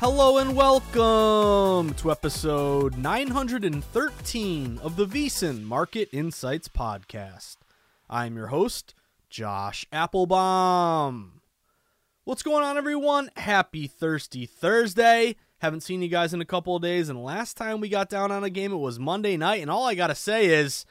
Hello and welcome to episode 913 of the VSiN Market Insights Podcast. I'm your host, Josh Appelbaum. What's going on, everyone? Happy Thirsty Thursday. Haven't seen you guys in a couple of days, and last time we got down on a game, it was Monday night, and all I gotta say is,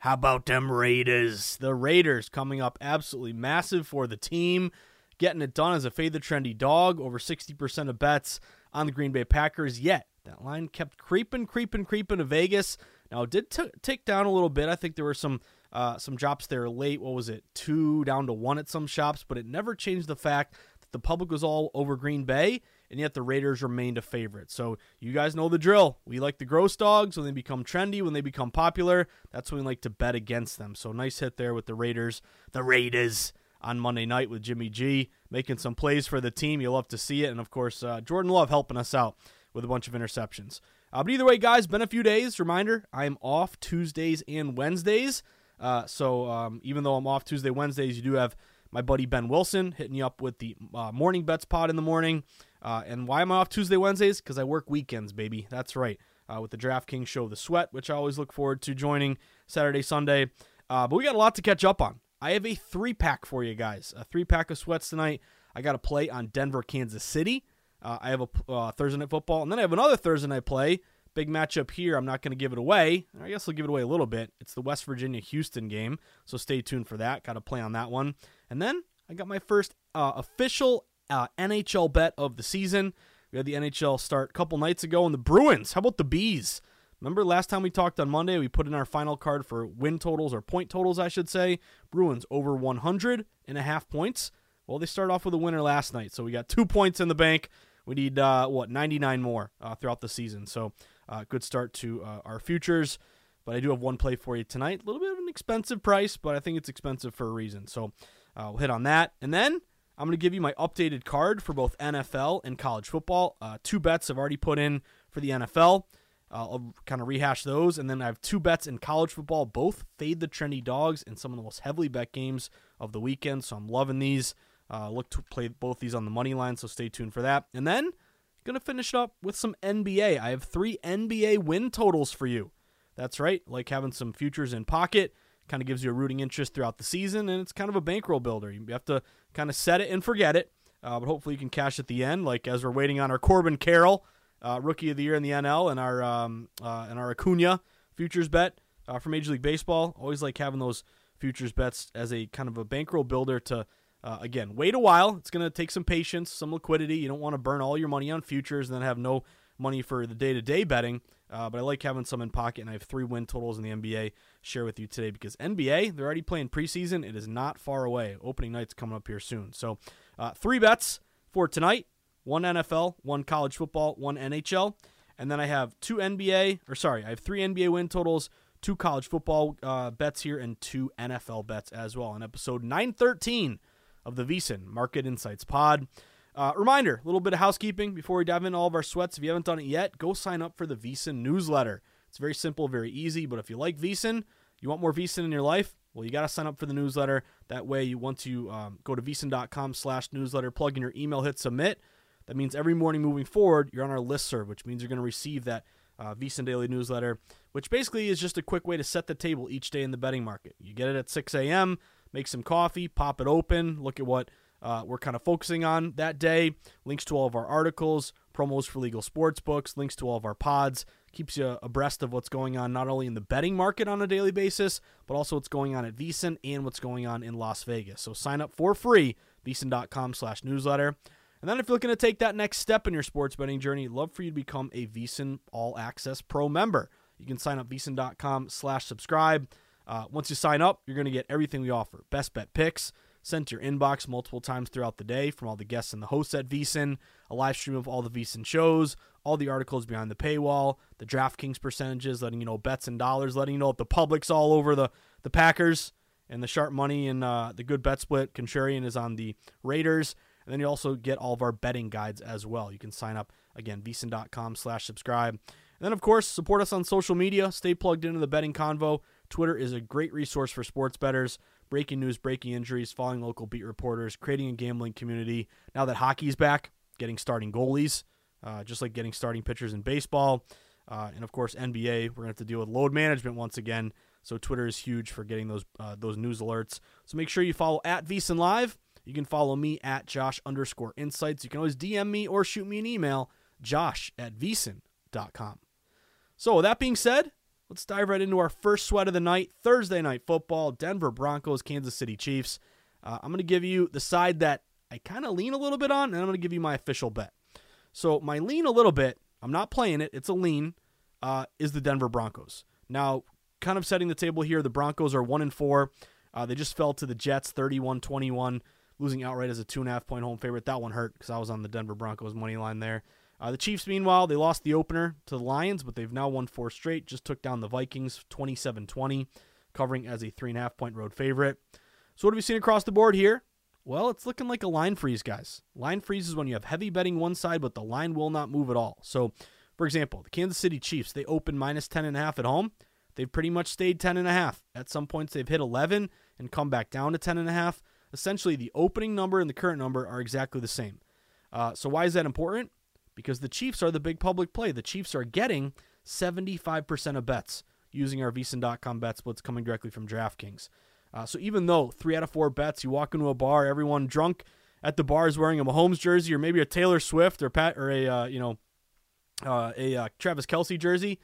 how about them Raiders? The Raiders coming up absolutely massive for the team getting it done as a fade the trendy dog, over 60% of bets on the Green Bay Packers. Yet, that line kept creeping, creeping, creeping to Vegas. Now, it did t- down a little bit. I think there were some uh, some drops there late. What was it? Two down to one at some shops, but it never changed the fact that the public was all over Green Bay, and yet the Raiders remained a favorite. So you guys know the drill. We like the gross dogs when they become trendy, when they become popular. That's when we like to bet against them. So nice hit there with the Raiders. The Raiders on Monday night with Jimmy G making some plays for the team. You'll love to see it. And of course, uh, Jordan Love helping us out with a bunch of interceptions. Uh, but either way, guys, been a few days. Reminder I am off Tuesdays and Wednesdays. Uh, so um, even though I'm off Tuesday, Wednesdays, you do have my buddy Ben Wilson hitting you up with the uh, morning bets pod in the morning. Uh, and why am I off Tuesday, Wednesdays? Because I work weekends, baby. That's right. Uh, with the DraftKings show, The Sweat, which I always look forward to joining Saturday, Sunday. but we got a lot to catch up on. I have a three pack for you guys. A three pack of sweats tonight. I got a play on Denver, Kansas City. Uh, I have a uh, Thursday night football, and then I have another Thursday night play. Big matchup here. I'm not going to give it away. I guess I'll give it away a little bit. It's the West Virginia Houston game, so stay tuned for that. Got to play on that one. And then I got my first uh, official uh, NHL bet of the season. We had the NHL start a couple nights ago, and the Bruins. How about the Bees? Remember last time we talked on Monday, we put in our final card for win totals or point totals, I should say. Bruins over 100 and a half points. Well, they started off with a winner last night, so we got two points in the bank. We need uh, what 99 more uh, throughout the season. So uh, good start to uh, our futures. But I do have one play for you tonight. A little bit of an expensive price, but I think it's expensive for a reason. So uh, we'll hit on that, and then I'm going to give you my updated card for both NFL and college football. Uh, two bets I've already put in for the NFL. I'll kind of rehash those, and then I have two bets in college football, both fade the trendy dogs in some of the most heavily bet games of the weekend. So I'm loving these. Uh, look to play both these on the money line, so stay tuned for that. And then gonna finish up with some NBA. I have three NBA win totals for you. That's right, like having some futures in pocket. Kind of gives you a rooting interest throughout the season, and it's kind of a bankroll builder. You have to kind of set it and forget it, uh, but hopefully you can cash at the end. Like as we're waiting on our Corbin Carroll uh, rookie of the year in the NL, and our um, uh, and our Acuna futures bet uh, for Major League Baseball. Always like having those futures bets as a kind of a bankroll builder to. Uh, again, wait a while. It's going to take some patience, some liquidity. You don't want to burn all your money on futures and then have no money for the day to day betting. Uh, but I like having some in pocket, and I have three win totals in the NBA share with you today because NBA they're already playing preseason. It is not far away. Opening night's coming up here soon. So uh, three bets for tonight: one NFL, one college football, one NHL, and then I have two NBA or sorry, I have three NBA win totals, two college football uh, bets here, and two NFL bets as well. On episode 913 of the VSiN Market Insights Pod. Uh, reminder, a little bit of housekeeping before we dive into all of our sweats. If you haven't done it yet, go sign up for the VSiN newsletter. It's very simple, very easy. But if you like VSiN, you want more VSiN in your life, well, you got to sign up for the newsletter. That way, you want to um, go to vsin.com slash newsletter, plug in your email, hit submit. That means every morning moving forward, you're on our list serve, which means you're going to receive that uh, VSiN Daily newsletter, which basically is just a quick way to set the table each day in the betting market. You get it at 6 a.m., make some coffee, pop it open, look at what uh, we're kind of focusing on that day. Links to all of our articles, promos for legal sports books, links to all of our pods. Keeps you abreast of what's going on not only in the betting market on a daily basis, but also what's going on at VSiN and what's going on in Las Vegas. So sign up for free, VSiN.com slash newsletter. And then if you're looking to take that next step in your sports betting journey, love for you to become a VSiN All Access Pro member. You can sign up VSiN.com slash subscribe. Uh, once you sign up, you're going to get everything we offer. Best bet picks, sent to your inbox multiple times throughout the day from all the guests and the hosts at VSiN, a live stream of all the VSiN shows, all the articles behind the paywall, the DraftKings percentages, letting you know bets and dollars, letting you know if the public's all over the, the Packers and the sharp money and uh, the good bet split. Contrarian is on the Raiders. And then you also get all of our betting guides as well. You can sign up, again, vsin.com slash subscribe. And then, of course, support us on social media. Stay plugged into the betting convo. Twitter is a great resource for sports betters, breaking news, breaking injuries, following local beat reporters, creating a gambling community. Now that hockey's back, getting starting goalies, uh, just like getting starting pitchers in baseball. Uh, and of course, NBA, we're going to have to deal with load management once again. So Twitter is huge for getting those uh, those news alerts. So make sure you follow at VSiN Live. You can follow me at Josh underscore insights. You can always DM me or shoot me an email, josh at vsin.com. So with that being said, Let's dive right into our first sweat of the night Thursday night football, Denver Broncos, Kansas City Chiefs. Uh, I'm going to give you the side that I kind of lean a little bit on, and I'm going to give you my official bet. So, my lean a little bit, I'm not playing it, it's a lean, uh, is the Denver Broncos. Now, kind of setting the table here, the Broncos are 1 and 4. Uh, they just fell to the Jets 31 21, losing outright as a 2.5 point home favorite. That one hurt because I was on the Denver Broncos money line there. Uh, the Chiefs, meanwhile, they lost the opener to the Lions, but they've now won four straight. Just took down the Vikings 27 20, covering as a 3.5 point road favorite. So, what have we seen across the board here? Well, it's looking like a line freeze, guys. Line freeze is when you have heavy betting one side, but the line will not move at all. So, for example, the Kansas City Chiefs, they open minus 10.5 at home. They've pretty much stayed 10.5. At some points, they've hit 11 and come back down to 10.5. Essentially, the opening number and the current number are exactly the same. Uh, so, why is that important? because the Chiefs are the big public play. The Chiefs are getting 75% of bets using our vsin.com bet splits coming directly from DraftKings. Uh, so even though three out of four bets, you walk into a bar, everyone drunk at the bar is wearing a Mahomes jersey or maybe a Taylor Swift or Pat or a uh, you know uh, a uh, Travis Kelce jersey.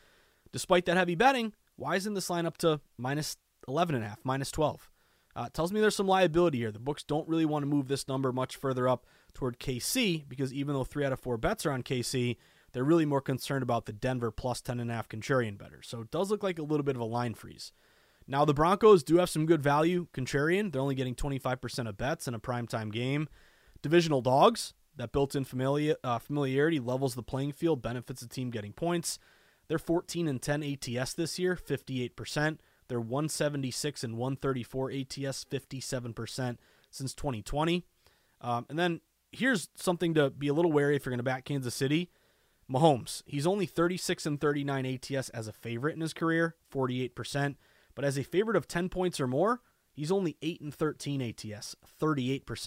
Despite that heavy betting, why isn't this line up to minus 11 and a half, minus 12? Uh, tells me there's some liability here. The books don't really want to move this number much further up toward KC because even though three out of four bets are on KC, they're really more concerned about the Denver plus 10.5 contrarian better. So it does look like a little bit of a line freeze. Now, the Broncos do have some good value contrarian. They're only getting 25% of bets in a primetime game. Divisional dogs, that built in familiar, uh, familiarity levels the playing field, benefits the team getting points. They're 14 and 10 ATS this year, 58%. They're 176 and 134 ATS, 57% since 2020. Um, and then here's something to be a little wary if you're going to back Kansas City. Mahomes, he's only 36 and 39 ATS as a favorite in his career, 48%. But as a favorite of 10 points or more, he's only 8 and 13 ATS, 38%.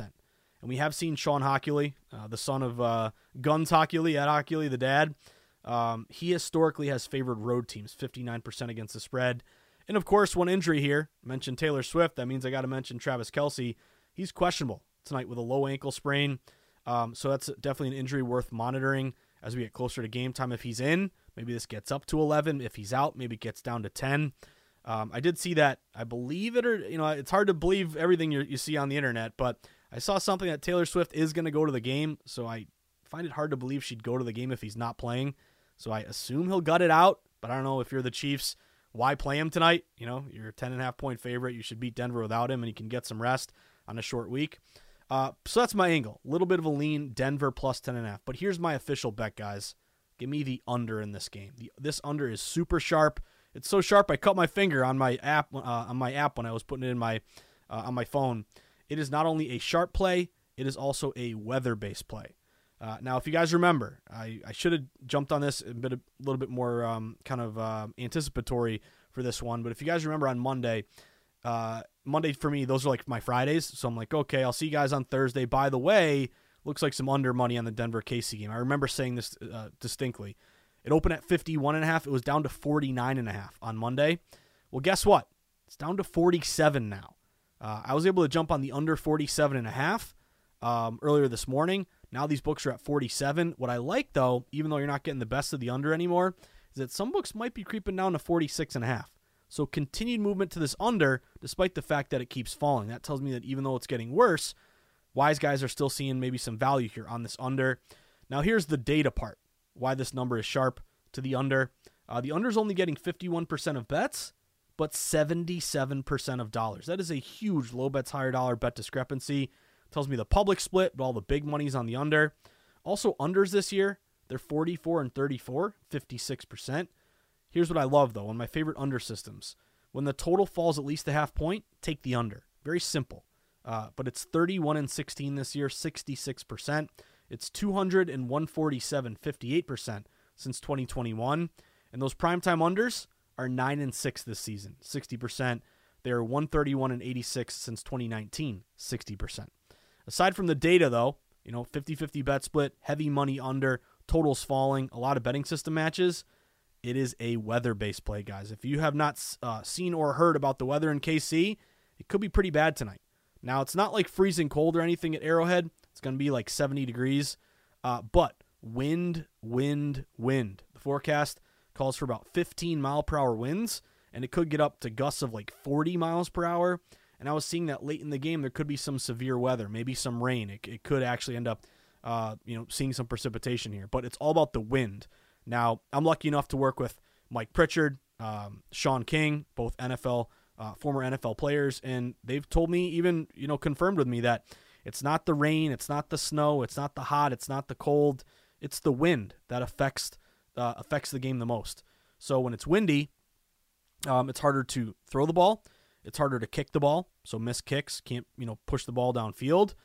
And we have seen Shawn Hochuli, uh, the son of uh, Guns Hochuli, Ed Hochuli, the dad. Um, he historically has favored road teams, 59% against the spread. And of course, one injury here. I mentioned Taylor Swift. That means I got to mention Travis Kelce. He's questionable tonight with a low ankle sprain. Um, so that's definitely an injury worth monitoring as we get closer to game time. If he's in, maybe this gets up to 11. If he's out, maybe it gets down to 10. Um, I did see that. I believe it, or you know, it's hard to believe everything you see on the internet, but I saw something that Taylor Swift is going to go to the game. So I find it hard to believe she'd go to the game if he's not playing. So I assume he'll gut it out. but I don't know if you're the Chiefs. Why play him tonight? You know, you're a 10 and a half point favorite. You should beat Denver without him, and you can get some rest on a short week. Uh, so that's my angle. A little bit of a lean, Denver plus 10 and a half. But here's my official bet, guys. Give me the under in this game. The, this under is super sharp. It's so sharp I cut my finger on my app uh, on my app when I was putting it in my uh, on my phone. It is not only a sharp play, it is also a weather-based play. Uh, now, if you guys remember, I, I should have jumped on this a bit a little bit more um, kind of uh, anticipatory for this one. But if you guys remember on Monday, uh, Monday for me, those are like my Fridays. So I'm like, okay, I'll see you guys on Thursday. By the way, looks like some under money on the Denver KC game. I remember saying this uh, distinctly. It opened at 51 and a half. It was down to 49 and a half on Monday. Well, guess what? It's down to 47 now. Uh, I was able to jump on the under 47 and a half um, earlier this morning. Now these books are at 47. What I like though, even though you're not getting the best of the under anymore, is that some books might be creeping down to 46 and a half. So continued movement to this under, despite the fact that it keeps falling. That tells me that even though it's getting worse, wise guys are still seeing maybe some value here on this under. Now here's the data part. Why this number is sharp to the under. Uh, the under is only getting 51% of bets, but 77% of dollars. That is a huge low bets higher dollar bet discrepancy. Tells me the public split, but all the big money's on the under. Also unders this year, they're 44 and 34, 56%. Here's what I love though, of my favorite under systems. When the total falls at least a half point, take the under. Very simple. Uh, but it's 31 and 16 this year, 66%. It's 200 and 147, 58% since 2021. And those primetime unders are 9 and 6 this season, 60%. They are 131 and 86 since 2019, 60%. Aside from the data though, you know, 50-50 bet split, heavy money under, totals falling, a lot of betting system matches – it is a weather based play, guys. If you have not uh, seen or heard about the weather in KC, it could be pretty bad tonight. Now, it's not like freezing cold or anything at Arrowhead. It's going to be like 70 degrees. Uh, but wind, wind, wind. The forecast calls for about 15 mile per hour winds, and it could get up to gusts of like 40 miles per hour. And I was seeing that late in the game, there could be some severe weather, maybe some rain. It, it could actually end up, uh, you know, seeing some precipitation here. But it's all about the wind. Now, I'm lucky enough to work with Mike Pritchard, um, Sean King, both NFL, uh, former NFL players, and they've told me, even, you know, confirmed with me that it's not the rain, it's not the snow, it's not the hot, it's not the cold, it's the wind that affects uh, affects the game the most. So when it's windy, um, it's harder to throw the ball. It's harder to kick the ball, so miss kicks can't you know push the ball downfield,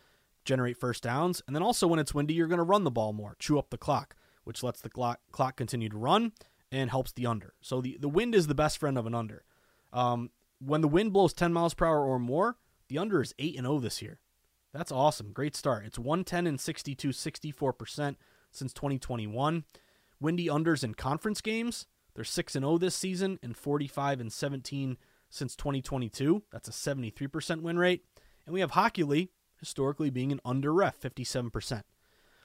generate first downs, and then also when it's windy, you're going to run the ball more, chew up the clock which lets the clock, clock continue to run and helps the under. So the, the wind is the best friend of an under. Um, when the wind blows 10 miles per hour or more, the under is 8 and 0 this year. That's awesome. Great start. It's 110 and 62, 64% since 2021. Windy unders in conference games, they're 6 and 0 this season and 45 and 17 since 2022. That's a 73% win rate. And we have Hochuli historically being an under ref, 57%.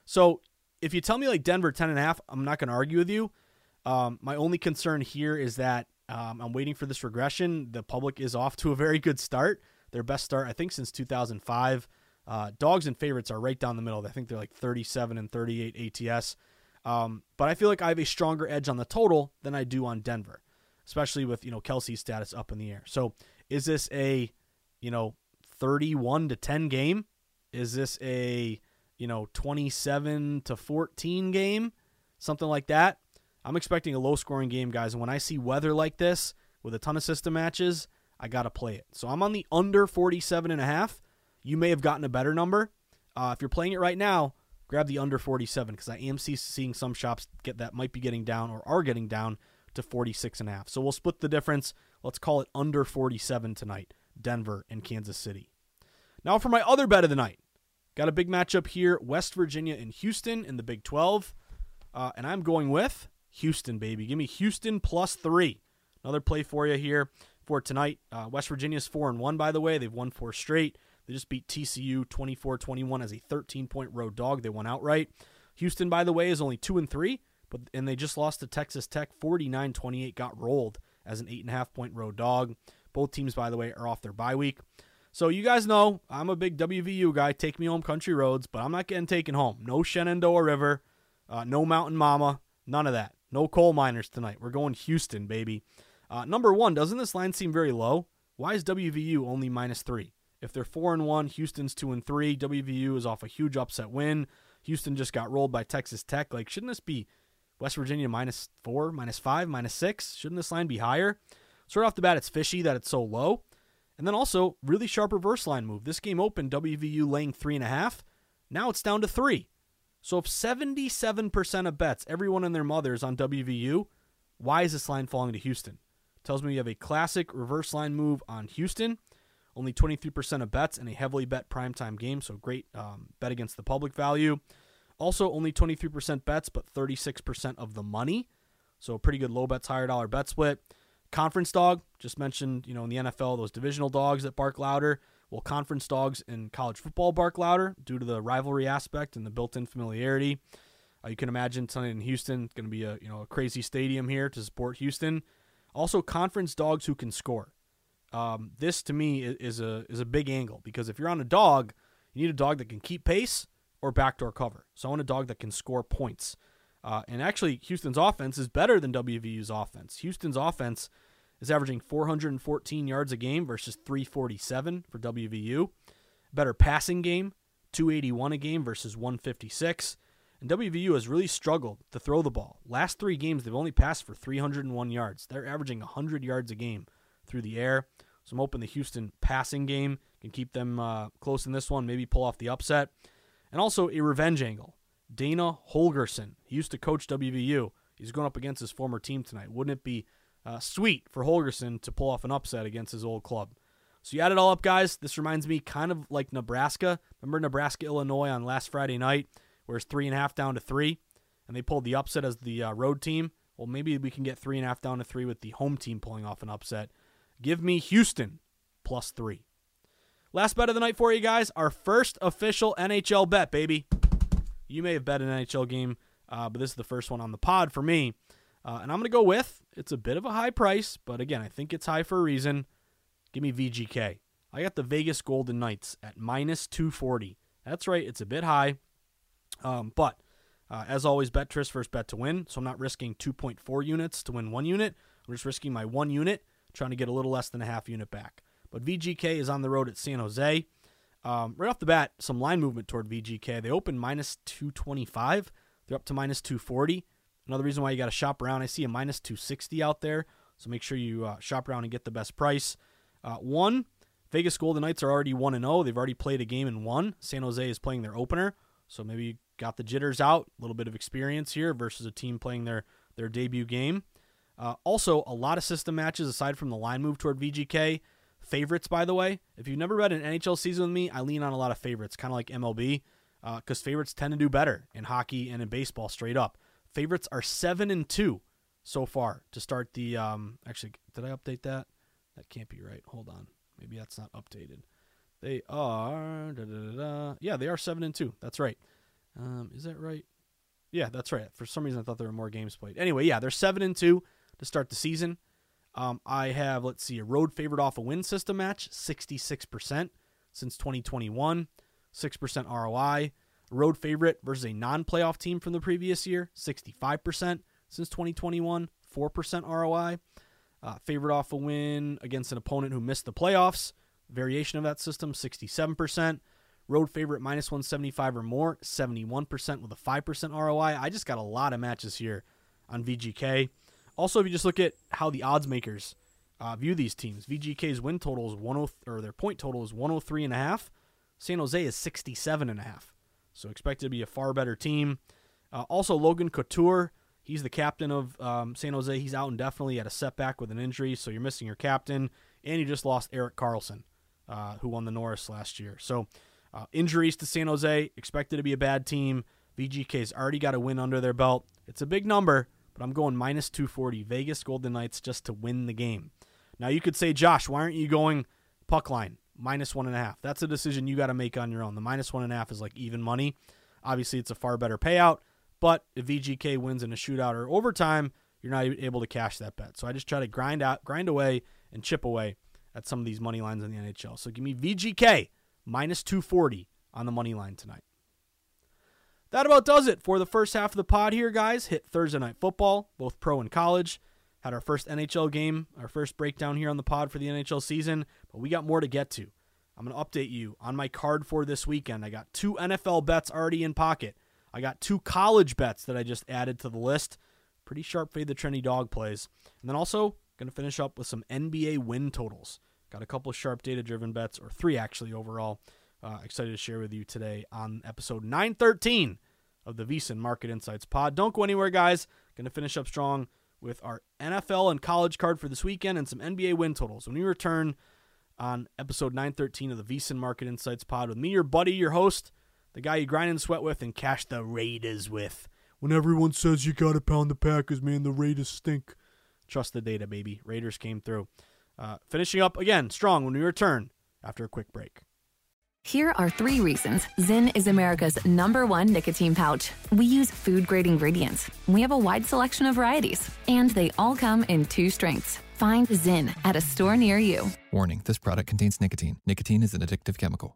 So if you tell me like Denver 10 and a half, I'm not going to argue with you. Um, my only concern here is that um, I'm waiting for this regression. The public is off to a very good start. Their best start, I think, since 2005. Uh, dogs and favorites are right down the middle. I think they're like 37 and 38 ATS. Um, but I feel like I have a stronger edge on the total than I do on Denver, especially with you know Kelce's status up in the air. So is this a you know 31 to 10 game? Is this a you know, 27 to 14 game, something like that. I'm expecting a low scoring game, guys. And when I see weather like this with a ton of system matches, I got to play it. So I'm on the under 47 and a half. You may have gotten a better number. Uh, if you're playing it right now, grab the under 47 because I am seeing some shops get that might be getting down or are getting down to 46 and a half. So we'll split the difference. Let's call it under 47 tonight. Denver and Kansas City. Now for my other bet of the night. Got a big matchup here West Virginia and Houston in the Big 12. Uh, and I'm going with Houston, baby. Give me Houston plus three. Another play for you here for tonight. Uh, West Virginia's 4 and 1, by the way. They've won four straight. They just beat TCU 24 21 as a 13 point road dog. They won outright. Houston, by the way, is only 2 and 3, but and they just lost to Texas Tech 49 28, got rolled as an 8.5 point road dog. Both teams, by the way, are off their bye week. So you guys know I'm a big WVU guy. Take me home, country roads, but I'm not getting taken home. No Shenandoah River, uh, no Mountain Mama, none of that. No coal miners tonight. We're going Houston, baby. Uh, number one, doesn't this line seem very low? Why is WVU only minus three? If they're four and one, Houston's two and three. WVU is off a huge upset win. Houston just got rolled by Texas Tech. Like, shouldn't this be West Virginia minus four, minus five, minus six? Shouldn't this line be higher? Sort off the bat, it's fishy that it's so low. And then also, really sharp reverse line move. This game opened WVU laying three and a half. Now it's down to three. So if 77% of bets, everyone and their mothers on WVU, why is this line falling to Houston? Tells me you have a classic reverse line move on Houston. Only 23% of bets in a heavily bet primetime game, so great um, bet against the public value. Also, only 23% bets, but 36% of the money. So pretty good low bets, higher dollar bet split. Conference dog, just mentioned, you know, in the NFL, those divisional dogs that bark louder. Well, conference dogs in college football bark louder due to the rivalry aspect and the built-in familiarity. Uh, you can imagine tonight in Houston, going to be a you know a crazy stadium here to support Houston. Also, conference dogs who can score. Um, this to me is a is a big angle because if you're on a dog, you need a dog that can keep pace or backdoor cover. So I want a dog that can score points. Uh, and actually, Houston's offense is better than WVU's offense. Houston's offense is averaging 414 yards a game versus 347 for WVU. Better passing game, 281 a game versus 156. And WVU has really struggled to throw the ball. Last three games, they've only passed for 301 yards. They're averaging 100 yards a game through the air. So I'm hoping the Houston passing game can keep them uh, close in this one, maybe pull off the upset. And also a revenge angle. Dana Holgorsen. He used to coach WVU. He's going up against his former team tonight. Wouldn't it be uh, sweet for Holgorsen to pull off an upset against his old club? So you add it all up, guys. This reminds me kind of like Nebraska. Remember Nebraska, Illinois on last Friday night, where it's three and a half down to three, and they pulled the upset as the uh, road team. Well, maybe we can get three and a half down to three with the home team pulling off an upset. Give me Houston plus three. Last bet of the night for you guys. Our first official NHL bet, baby. You may have bet an NHL game, uh, but this is the first one on the pod for me. Uh, and I'm going to go with it's a bit of a high price, but again, I think it's high for a reason. Give me VGK. I got the Vegas Golden Knights at minus 240. That's right, it's a bit high. Um, but uh, as always, bet Tris first bet to win. So I'm not risking 2.4 units to win one unit. I'm just risking my one unit, trying to get a little less than a half unit back. But VGK is on the road at San Jose. Um, right off the bat, some line movement toward VGK. They opened minus 225. They're up to minus 240. Another reason why you got to shop around. I see a minus 260 out there. So make sure you uh, shop around and get the best price. Uh, one, Vegas Golden Knights are already 1 0. They've already played a game and won. San Jose is playing their opener. So maybe you got the jitters out, a little bit of experience here versus a team playing their, their debut game. Uh, also, a lot of system matches aside from the line move toward VGK. Favorites, by the way. If you've never read an NHL season with me, I lean on a lot of favorites, kind of like MLB, because uh, favorites tend to do better in hockey and in baseball straight up. Favorites are seven and two so far to start the. Um, actually, did I update that? That can't be right. Hold on, maybe that's not updated. They are. Da, da, da, yeah, they are seven and two. That's right. Um, is that right? Yeah, that's right. For some reason, I thought there were more games played. Anyway, yeah, they're seven and two to start the season. Um, I have, let's see, a road favorite off a win system match, 66% since 2021, 6% ROI. Road favorite versus a non playoff team from the previous year, 65% since 2021, 4% ROI. Uh, favorite off a win against an opponent who missed the playoffs, variation of that system, 67%. Road favorite minus 175 or more, 71% with a 5% ROI. I just got a lot of matches here on VGK. Also, if you just look at how the odds makers uh, view these teams, VGK's win total is 10 or their point total is 103 and a half. San Jose is 67 and a half. So expected to be a far better team. Uh, also, Logan Couture, he's the captain of um, San Jose. He's out indefinitely at a setback with an injury, so you're missing your captain, and you just lost Erik Karlsson, uh, who won the Norris last year. So uh, injuries to San Jose, expected to be a bad team. VGK's already got a win under their belt. It's a big number, but I'm going minus 240 Vegas Golden Knights just to win the game. Now you could say, Josh, why aren't you going puck line minus one and a half? That's a decision you got to make on your own. The minus one and a half is like even money. Obviously, it's a far better payout, but if VGK wins in a shootout or overtime, you're not able to cash that bet. So I just try to grind out, grind away, and chip away at some of these money lines in the NHL. So give me VGK minus 240 on the money line tonight. That about does it for the first half of the pod here, guys. Hit Thursday night football, both pro and college. Had our first NHL game, our first breakdown here on the pod for the NHL season, but we got more to get to. I'm going to update you on my card for this weekend. I got two NFL bets already in pocket. I got two college bets that I just added to the list. Pretty sharp fade the trendy dog plays. And then also going to finish up with some NBA win totals. Got a couple sharp data driven bets, or three actually overall. Uh, excited to share with you today on episode 913 of the VSiN Market Insights Pod. Don't go anywhere, guys. Going to finish up strong with our NFL and college card for this weekend and some NBA win totals. When we return on episode 913 of the VSiN Market Insights Pod with me, your buddy, your host, the guy you grind and sweat with and cash the Raiders with. When everyone says you got to pound the Packers, man, the Raiders stink. Trust the data, baby. Raiders came through. Uh, finishing up again strong when we return after a quick break. Here are three reasons Zyn is America's number one nicotine pouch. We use food grade ingredients. We have a wide selection of varieties, and they all come in two strengths. Find Zyn at a store near you. Warning this product contains nicotine. Nicotine is an addictive chemical.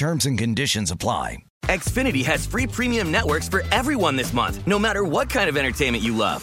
Terms and conditions apply. Xfinity has free premium networks for everyone this month, no matter what kind of entertainment you love.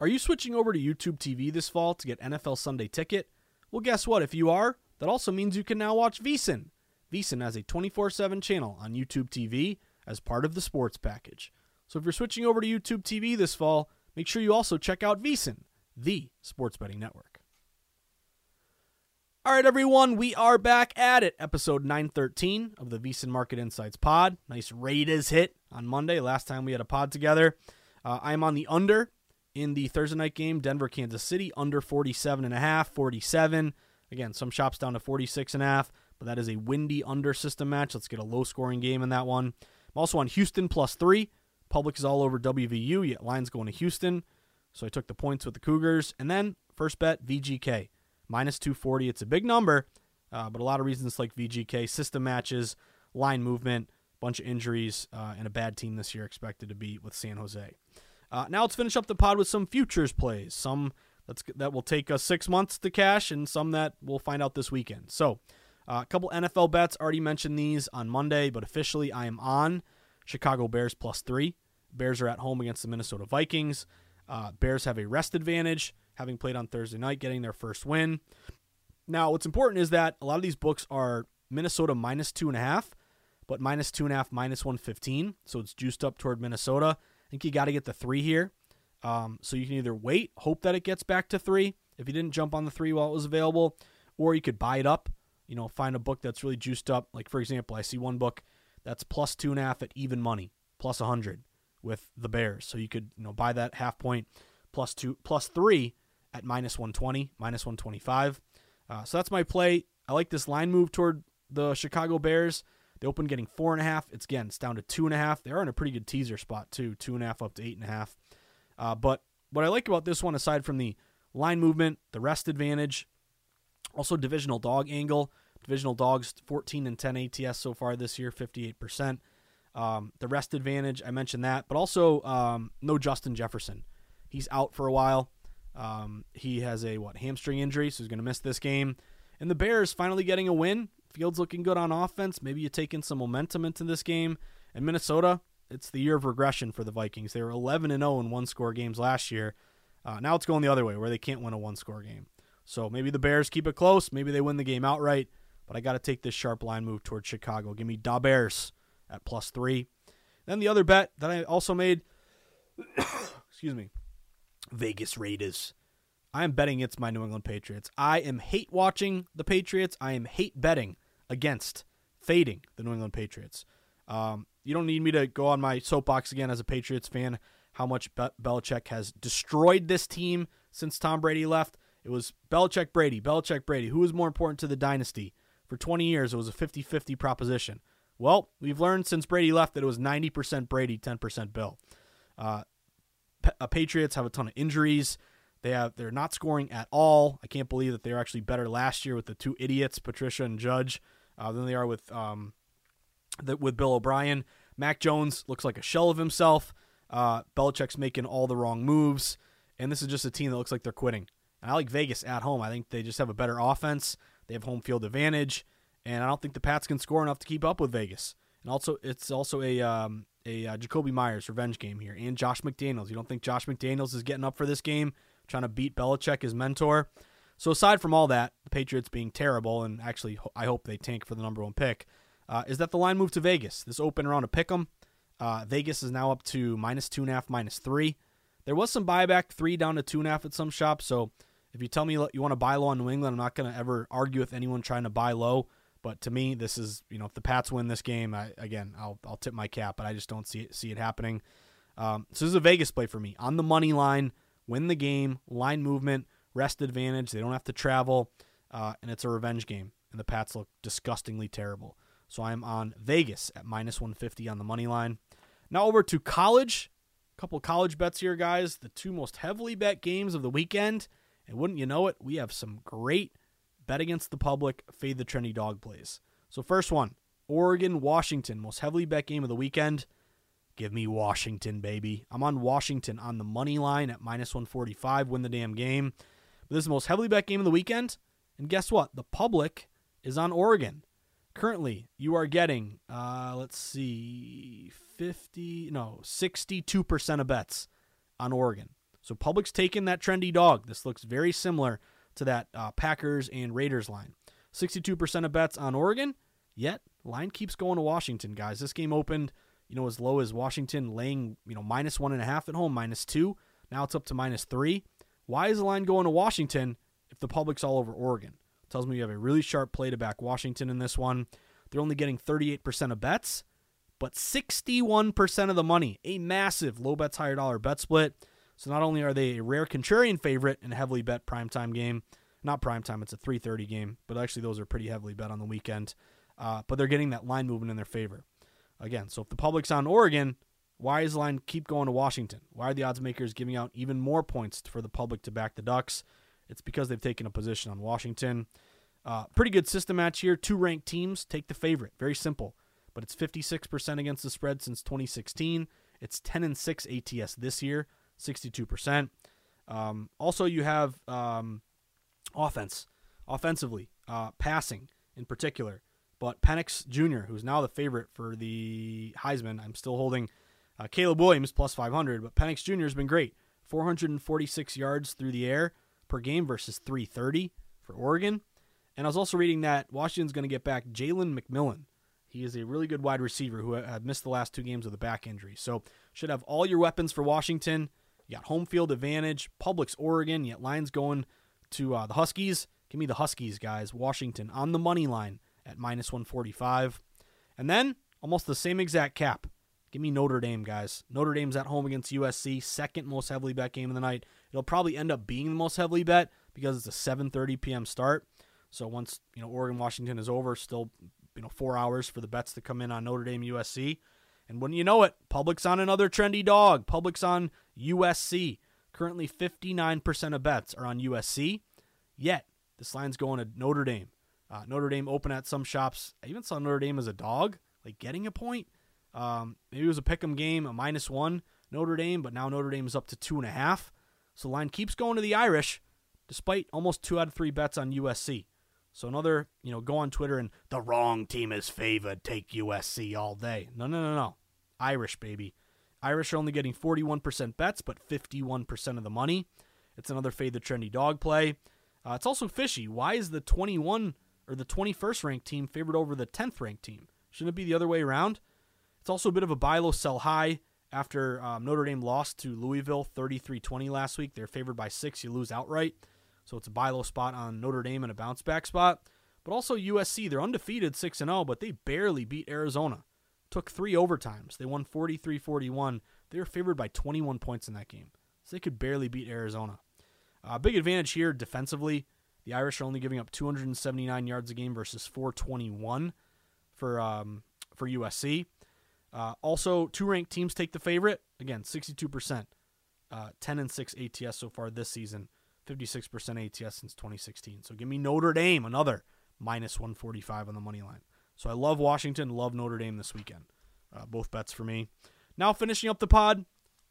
Are you switching over to YouTube TV this fall to get NFL Sunday Ticket? Well, guess what? If you are, that also means you can now watch VSiN. VSiN has a 24 7 channel on YouTube TV as part of the sports package. So if you're switching over to YouTube TV this fall, make sure you also check out VSiN, the sports betting network. All right, everyone, we are back at it. Episode 913 of the VSiN Market Insights pod. Nice Raiders hit on Monday, last time we had a pod together. Uh, I'm on the under in the Thursday night game, Denver, Kansas City, under 47 and a half, 47. Again, some shops down to 46 and a half, but that is a windy under system match. Let's get a low scoring game in that one. I'm also on Houston plus three. Public is all over WVU, yet lines going to Houston. So I took the points with the Cougars. And then first bet, VGK, minus 240. It's a big number, uh, but a lot of reasons like VGK, system matches, line movement, bunch of injuries, uh, and a bad team this year expected to beat with San Jose. Uh, now let's finish up the pod with some futures plays. Some that's that will take us six months to cash, and some that we'll find out this weekend. So, uh, a couple NFL bets. Already mentioned these on Monday, but officially I am on Chicago Bears plus three. Bears are at home against the Minnesota Vikings. Uh, Bears have a rest advantage, having played on Thursday night, getting their first win. Now, what's important is that a lot of these books are Minnesota minus two and a half, but minus two and a half, minus 115. So it's juiced up toward Minnesota. I think you got to get the three here. Um, so you can either wait, hope that it gets back to three if you didn't jump on the three while it was available, or you could buy it up. You know, find a book that's really juiced up. Like for example, I see one book that's plus two and a half at even money, plus a hundred with the Bears. So you could you know buy that half point plus two plus three at minus one twenty, minus one twenty five. Uh, so that's my play. I like this line move toward the Chicago Bears. They open getting four and a half. It's again, it's down to two and a half. They're in a pretty good teaser spot too, two and a half up to eight and a half. Uh, but what I like about this one, aside from the line movement, the rest advantage, also divisional dog angle. Divisional dogs 14 and 10 ATS so far this year, 58%. Um, the rest advantage, I mentioned that, but also um, no Justin Jefferson. He's out for a while. Um, he has a what hamstring injury, so he's going to miss this game. And the Bears finally getting a win. Fields looking good on offense. Maybe you take in some momentum into this game. And Minnesota, it's the year of regression for the Vikings. They were 11 and 0 in one score games last year. Uh, now it's going the other way, where they can't win a one score game. So maybe the Bears keep it close. Maybe they win the game outright. But I got to take this sharp line move towards Chicago. Give me Da Bears at plus three. Then the other bet that I also made, excuse me, Vegas Raiders. I am betting it's my New England Patriots. I am hate watching the Patriots. I am hate betting against fading the New England Patriots. Um, you don't need me to go on my soapbox again as a Patriots fan how much Be- Belichick has destroyed this team since Tom Brady left. It was Belichick Brady, Belichick Brady. Who was more important to the dynasty? For 20 years, it was a 50 50 proposition. Well, we've learned since Brady left that it was 90% Brady, 10% Bill. Uh, uh, Patriots have a ton of injuries. They have they're not scoring at all. I can't believe that they're actually better last year with the two idiots, Patricia and Judge, uh, than they are with um, the, with Bill O'Brien. Mac Jones looks like a shell of himself. Uh, Belichick's making all the wrong moves, and this is just a team that looks like they're quitting. And I like Vegas at home. I think they just have a better offense. They have home field advantage, and I don't think the Pats can score enough to keep up with Vegas. And also, it's also a um, a uh, Jakobi Meyers revenge game here, and Josh McDaniels. You don't think Josh McDaniels is getting up for this game, trying to beat Belichick, his mentor? So aside from all that, the Patriots being terrible, and actually I hope they tank for the number one pick, uh, is that the line moved to Vegas. This open around a pick 'em. Uh, Vegas is now up to minus two and a half, minus three. There was some buyback, three down to two and a half at some shops. So if you tell me you want to buy low on New England, I'm not going to ever argue with anyone trying to buy low. But to me, this is you know if the Pats win this game, I, again I'll I'll tip my cap, but I just don't see it, see it happening. Um, so this is a Vegas play for me on the money line, win the game, line movement, rest advantage. They don't have to travel, uh, and it's a revenge game. And the Pats look disgustingly terrible. So I'm on Vegas at minus 150 on the money line. Now over to college. A couple college bets here, guys. The two most heavily bet games of the weekend. And wouldn't you know it, we have some great bet against the public, fade the trendy dog plays. So first one, Oregon, Washington, most heavily bet game of the weekend. Give me Washington, baby. I'm on Washington on the money line at minus 145, win the damn game. But this is the most heavily bet game of the weekend. And guess what? The public is on Oregon. Currently you are getting uh, let's see 50 no 62% of bets on oregon. So public's taking that trendy dog. This looks very similar to that uh, packers and raiders line. 62% of bets on oregon yet line keeps going to washington guys. This game opened you know as low as washington laying you know minus one and a half at home minus two. Now it's up to minus three why is the line going to washington if the public's all over oregon Tells me you have a really sharp play to back Washington in this one. They're only getting 38% of bets, but 61% of the money. A massive low bets, higher dollar bet split. So not only are they a rare contrarian favorite in a heavily bet primetime game, not primetime, it's a 3:30 game, but actually those are pretty heavily bet on the weekend. Uh, but they're getting that line movement in their favor. Again, so if the public's on Oregon, why is the line keep going to Washington? Why are the odds makers giving out even more points for the public to back the Ducks? It's because they've taken a position on Washington. Uh, pretty good system match here. Two ranked teams take the favorite. Very simple. But it's 56% against the spread since 2016. It's 10 and 6 ATS this year, 62%. Um, also, you have um, offense, offensively, uh, passing in particular. But Penix Jr., who's now the favorite for the Heisman, I'm still holding uh, Caleb Williams plus 500, but Penix Jr. has been great. 446 yards through the air, per game versus 330 for Oregon. And I was also reading that Washington's going to get back Jalen McMillan. He is a really good wide receiver who had missed the last two games with a back injury. So should have all your weapons for Washington. You got home field advantage. Public's Oregon. Yet lines going to uh, the Huskies. Give me the Huskies, guys. Washington on the money line at minus 145. And then almost the same exact cap. Give me Notre Dame, guys. Notre Dame's at home against USC, second most heavily bet game of the night. It'll probably end up being the most heavily bet because it's a 7:30 p.m. start. So once you know Oregon Washington is over, still you know four hours for the bets to come in on Notre Dame USC. And when you know it, Public's on another trendy dog. Public's on USC. Currently, 59% of bets are on USC. Yet this line's going to Notre Dame. Uh, Notre Dame open at some shops. I even saw Notre Dame as a dog, like getting a point. Um, maybe it was a pick'em game, a minus one Notre Dame, but now Notre Dame is up to two and a half. So the line keeps going to the Irish, despite almost two out of three bets on USC. So another, you know, go on Twitter and the wrong team is favored. Take USC all day. No, no, no, no. Irish, baby. Irish are only getting 41% bets, but 51% of the money. It's another fade the trendy dog play. Uh, it's also fishy. Why is the 21 or the 21st ranked team favored over the 10th ranked team? Shouldn't it be the other way around? It's also a bit of a buy low, sell high after um, Notre Dame lost to Louisville 33 20 last week. They're favored by six. You lose outright. So it's a buy low spot on Notre Dame and a bounce back spot. But also USC, they're undefeated 6 0, but they barely beat Arizona. Took three overtimes. They won 43 41. They were favored by 21 points in that game. So they could barely beat Arizona. Uh, big advantage here defensively. The Irish are only giving up 279 yards a game versus 421 for um, for USC. Uh, also, two ranked teams take the favorite. Again, 62%. Uh, 10 and 6 ATS so far this season. 56% ATS since 2016. So give me Notre Dame, another minus 145 on the money line. So I love Washington, love Notre Dame this weekend. Uh, both bets for me. Now finishing up the pod,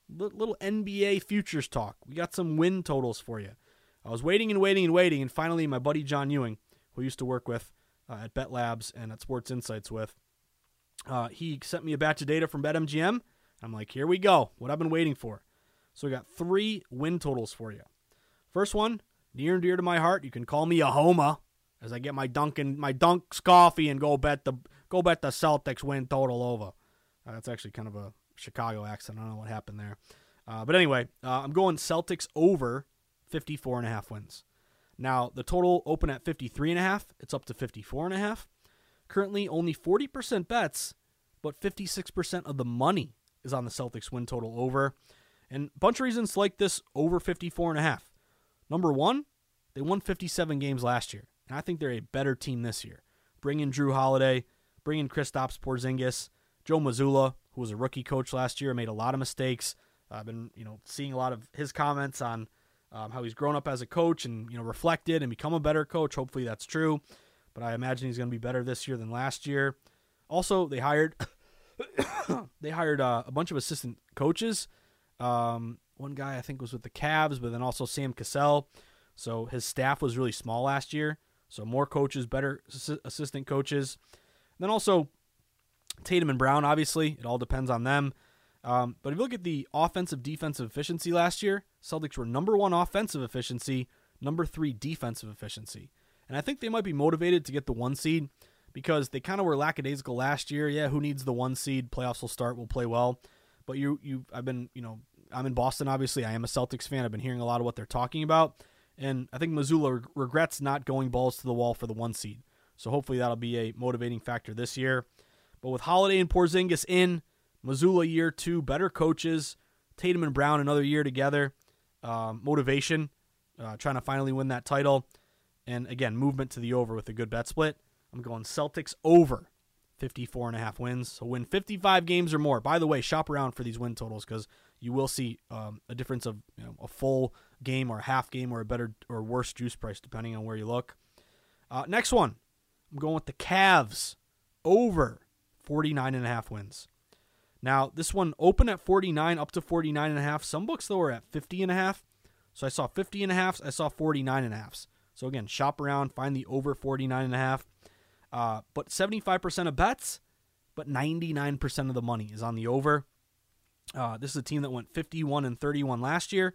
little NBA futures talk. We got some win totals for you. I was waiting and waiting and waiting, and finally, my buddy John Ewing, who I used to work with uh, at Bet Labs and at Sports Insights with, uh, he sent me a batch of data from BetMGM. I'm like, here we go. What I've been waiting for. So we got three win totals for you. First one, near and dear to my heart. You can call me a Homa as I get my Dunkin' my Dunks coffee and go bet the go bet the Celtics win total over. Uh, that's actually kind of a Chicago accent. I don't know what happened there. Uh, but anyway, uh, I'm going Celtics over 54 and a half wins. Now, the total open at 53 and a half. It's up to 54 and a half. Currently only 40% bets, but 56% of the money is on the Celtics win total over. And a bunch of reasons like this over 54 and a half. Number 1, they won 57 games last year, and I think they're a better team this year. Bring in Jrue Holiday, bring in Kristaps Porzingis, Joe Mazzulla, who was a rookie coach last year, made a lot of mistakes. I've been, you know, seeing a lot of his comments on um, how he's grown up as a coach and you know reflected and become a better coach. Hopefully that's true, but I imagine he's going to be better this year than last year. Also, they hired they hired uh, a bunch of assistant coaches. Um, one guy I think was with the Cavs, but then also Sam Cassell. So his staff was really small last year. So more coaches, better assistant coaches. And then also Tatum and Brown. Obviously, it all depends on them. Um, but if you look at the offensive defensive efficiency last year, Celtics were number one offensive efficiency, number three defensive efficiency. And I think they might be motivated to get the one seed because they kind of were lackadaisical last year. Yeah, who needs the one seed? Playoffs will start, we'll play well. But you, you, I've been, you know, I'm in Boston. Obviously, I am a Celtics fan. I've been hearing a lot of what they're talking about, and I think Mazzulla regrets not going balls to the wall for the one seed. So hopefully that'll be a motivating factor this year. But with Holiday and Porzingis in, Mazzulla year two, better coaches, Tatum and Brown another year together, um, motivation, uh, trying to finally win that title, and again movement to the over with a good bet split. I'm going Celtics over 54 and a half wins. So win 55 games or more. By the way, shop around for these win totals because you will see um, a difference of you know, a full game or a half game or a better or worse juice price depending on where you look. Uh, next one, I'm going with the Cavs over 49 and a half wins. Now, this one opened at 49 up to 49 and a half. Some books though are at 50 and a half. So I saw 50 and a half, I saw 49 and a half. So again, shop around, find the over 49 and a half. Uh, but 75% of bets, but 99% of the money is on the over. Uh, this is a team that went 51 and 31 last year.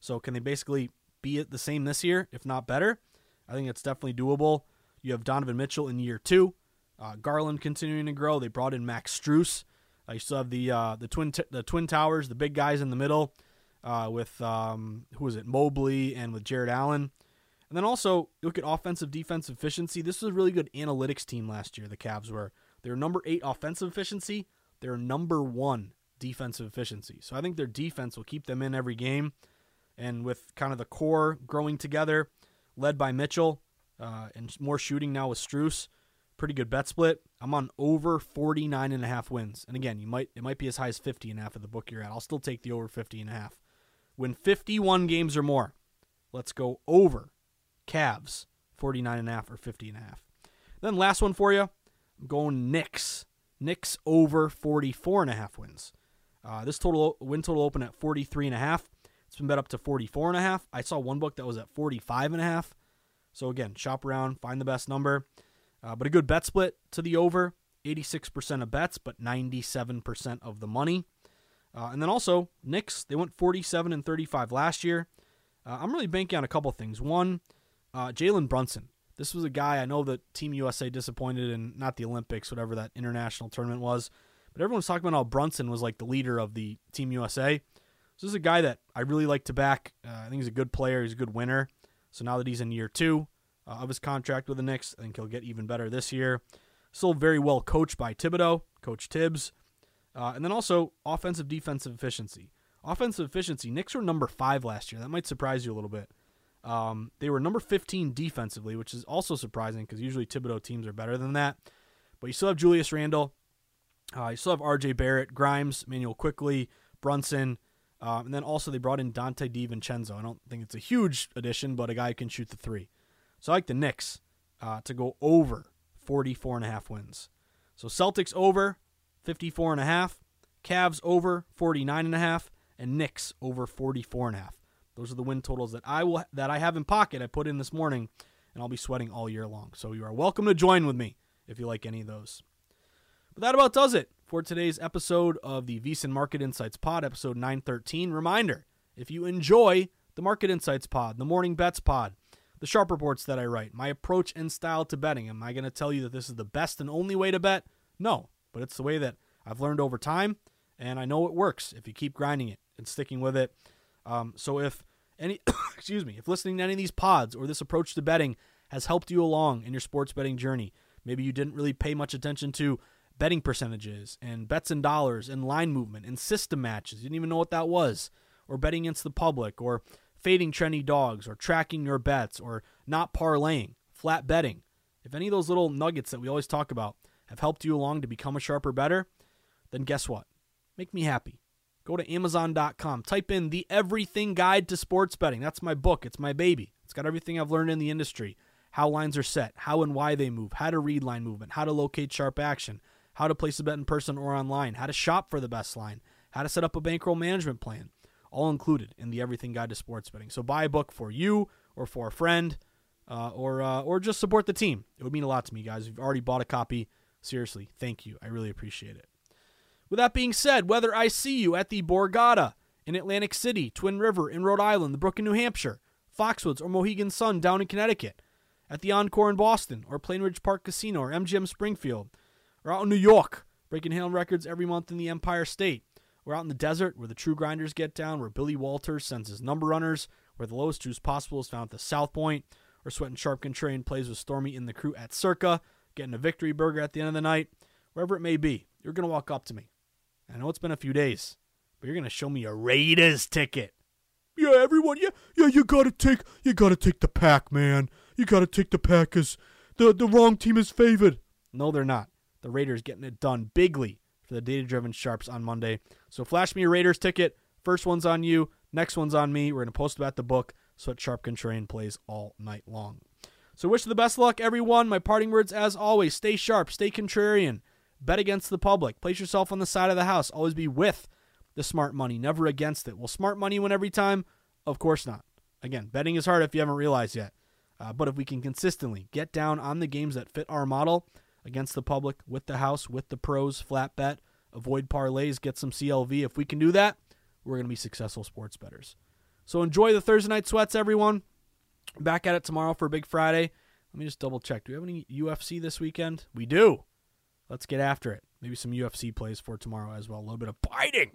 So can they basically be it the same this year, if not better? I think it's definitely doable. You have Donovan Mitchell in year two. Uh, Garland continuing to grow. They brought in Max Strus. Uh, you still have the uh, the twin t- the twin towers, the big guys in the middle, uh, with um, who is it, Mobley, and with Jarrett Allen. And then also look at offensive defensive efficiency. This was a really good analytics team last year. The Cavs were they're number eight offensive efficiency. They're number one defensive efficiency. So I think their defense will keep them in every game. And with kind of the core growing together, led by Mitchell, uh, and more shooting now with Strus, pretty good bet split. I'm on over 49 and a half wins. And again, you might it might be as high as 50 and a half at the book you're at. I'll still take the over 50 and a half. Win 51 games or more. Let's go over Cavs 49 and a half or 50 and a half. Then last one for you. I'm going Knicks. Knicks over 44 and a half wins. Uh, this total win total open at 43 and a half. It's been bet up to 44 and a half. I saw one book that was at 45 and a half. So again, shop around, find the best number. Uh, but a good bet split to the over, 86% of bets, but 97% of the money. Uh, and then also Knicks, they went 47 and 35 last year. Uh, I'm really banking on a couple things. One, uh, Jalen Brunson. This was a guy I know that Team USA disappointed in not the Olympics, whatever that international tournament was, but everyone's talking about how Brunson was like the leader of the Team USA. So this is a guy that I really like to back. Uh, I think he's a good player. He's a good winner. So now that he's in year two uh, of his contract with the Knicks, I think he'll get even better this year. Still very well coached by Thibodeau, Coach Thibs. Uh, and then also offensive defensive efficiency. Offensive efficiency, Knicks were number five last year. That might surprise you a little bit. Um, they were number 15 defensively, which is also surprising because usually Thibodeau teams are better than that. But you still have Julius Randle. Uh, you still have RJ Barrett, Grimes, Manuel Quickley, Brunson. Uh, and then also they brought in Donte DiVincenzo. I don't think it's a huge addition, but a guy who can shoot the three. So I like the Knicks uh, to go over 44 and a half wins. So Celtics over 54 and a half, Cavs over 49 and a half, and Knicks over 44 and a half. Those are the win totals that I will that I have in pocket. I put in this morning, and I'll be sweating all year long. So you are welcome to join with me if you like any of those. But that about does it for today's episode of the VSiN Market Insights Pod, episode 913. Reminder: if you enjoy the Market Insights Pod, the Morning Bets Pod, the sharp reports that I write, my approach and style to betting, am I going to tell you that this is the best and only way to bet? No, but it's the way that I've learned over time, and I know it works if you keep grinding it and sticking with it. Um, so if any, excuse me, if listening to any of these pods or this approach to betting has helped you along in your sports betting journey, maybe you didn't really pay much attention to betting percentages and bets and dollars and line movement and system matches. You didn't even know what that was, or betting against the public, or fading trendy dogs, or tracking your bets, or not parlaying, flat betting. If any of those little nuggets that we always talk about have helped you along to become a sharper better, then guess what? Make me happy. Go to Amazon.com, type in the Everything Guide to Sports Betting. That's my book, it's my baby. It's got everything I've learned in the industry how lines are set, how and why they move, how to read line movement, how to locate sharp action, how to place a bet in person or online, how to shop for the best line, how to set up a bankroll management plan. All included in the Everything Guide to Sports Betting. So buy a book for you or for a friend, uh, or uh, or just support the team. It would mean a lot to me, guys. If you've already bought a copy, seriously, thank you. I really appreciate it. With that being said, whether I see you at the Borgata in Atlantic City, Twin River in Rhode Island, the Brook in New Hampshire, Foxwoods or Mohegan Sun down in Connecticut, at the Encore in Boston, or Plainridge Park Casino, or MGM Springfield, or out in New York, breaking handle records every month in the Empire State, or out in the desert where the true grinders get down, where Billy Walters sends his number runners, where the lowest juice possible is found at the South Point, or Sweating Sharp Contrarian plays with Stormy in the crew at Circa, getting a victory burger at the end of the night, wherever it may be, you're going to walk up to me. I know it's been a few days, but you're to show me a Raiders ticket. Yeah, everyone, yeah, yeah, you gotta take, you gotta take the pack, man. You gotta take the pack, the the wrong team is favored. No, they're not. The Raiders getting it done bigly for the data-driven sharps on Monday. So flash me a Raiders ticket. First one's on you. Next one's on me. We're gonna post about the book. So that Sharp Contrarian plays all night long. So wish you the best luck, everyone. My parting words, as always: stay sharp, stay contrarian, bet against the public, place yourself on the side of the house. Always be with the smart money, never against it. Will smart money win every time? Of course not. Again, betting is hard if you haven't realized yet. Uh, but if we can consistently get down on the games that fit our model against the public, with the house, with the pros, flat bet, avoid parlays, get some CLV. If we can do that, we're going to be successful sports betters. So enjoy the Thursday night sweats, everyone. Back at it tomorrow for Big Friday. Let me just double check. Do we have any UFC this weekend? We do. Let's get after it. Maybe some UFC plays for tomorrow as well. A little bit of biting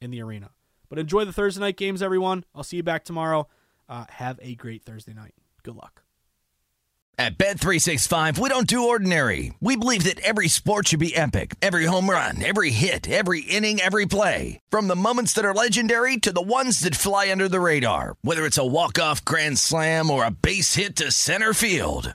in the arena. But enjoy the Thursday night games, everyone. I'll see you back tomorrow. Uh, have a great Thursday night. Good luck. At Bet365, we don't do ordinary. We believe that every sport should be epic. Every home run, every hit, every inning, every play. From the moments that are legendary to the ones that fly under the radar. Whether it's a walk-off grand slam or a base hit to center field.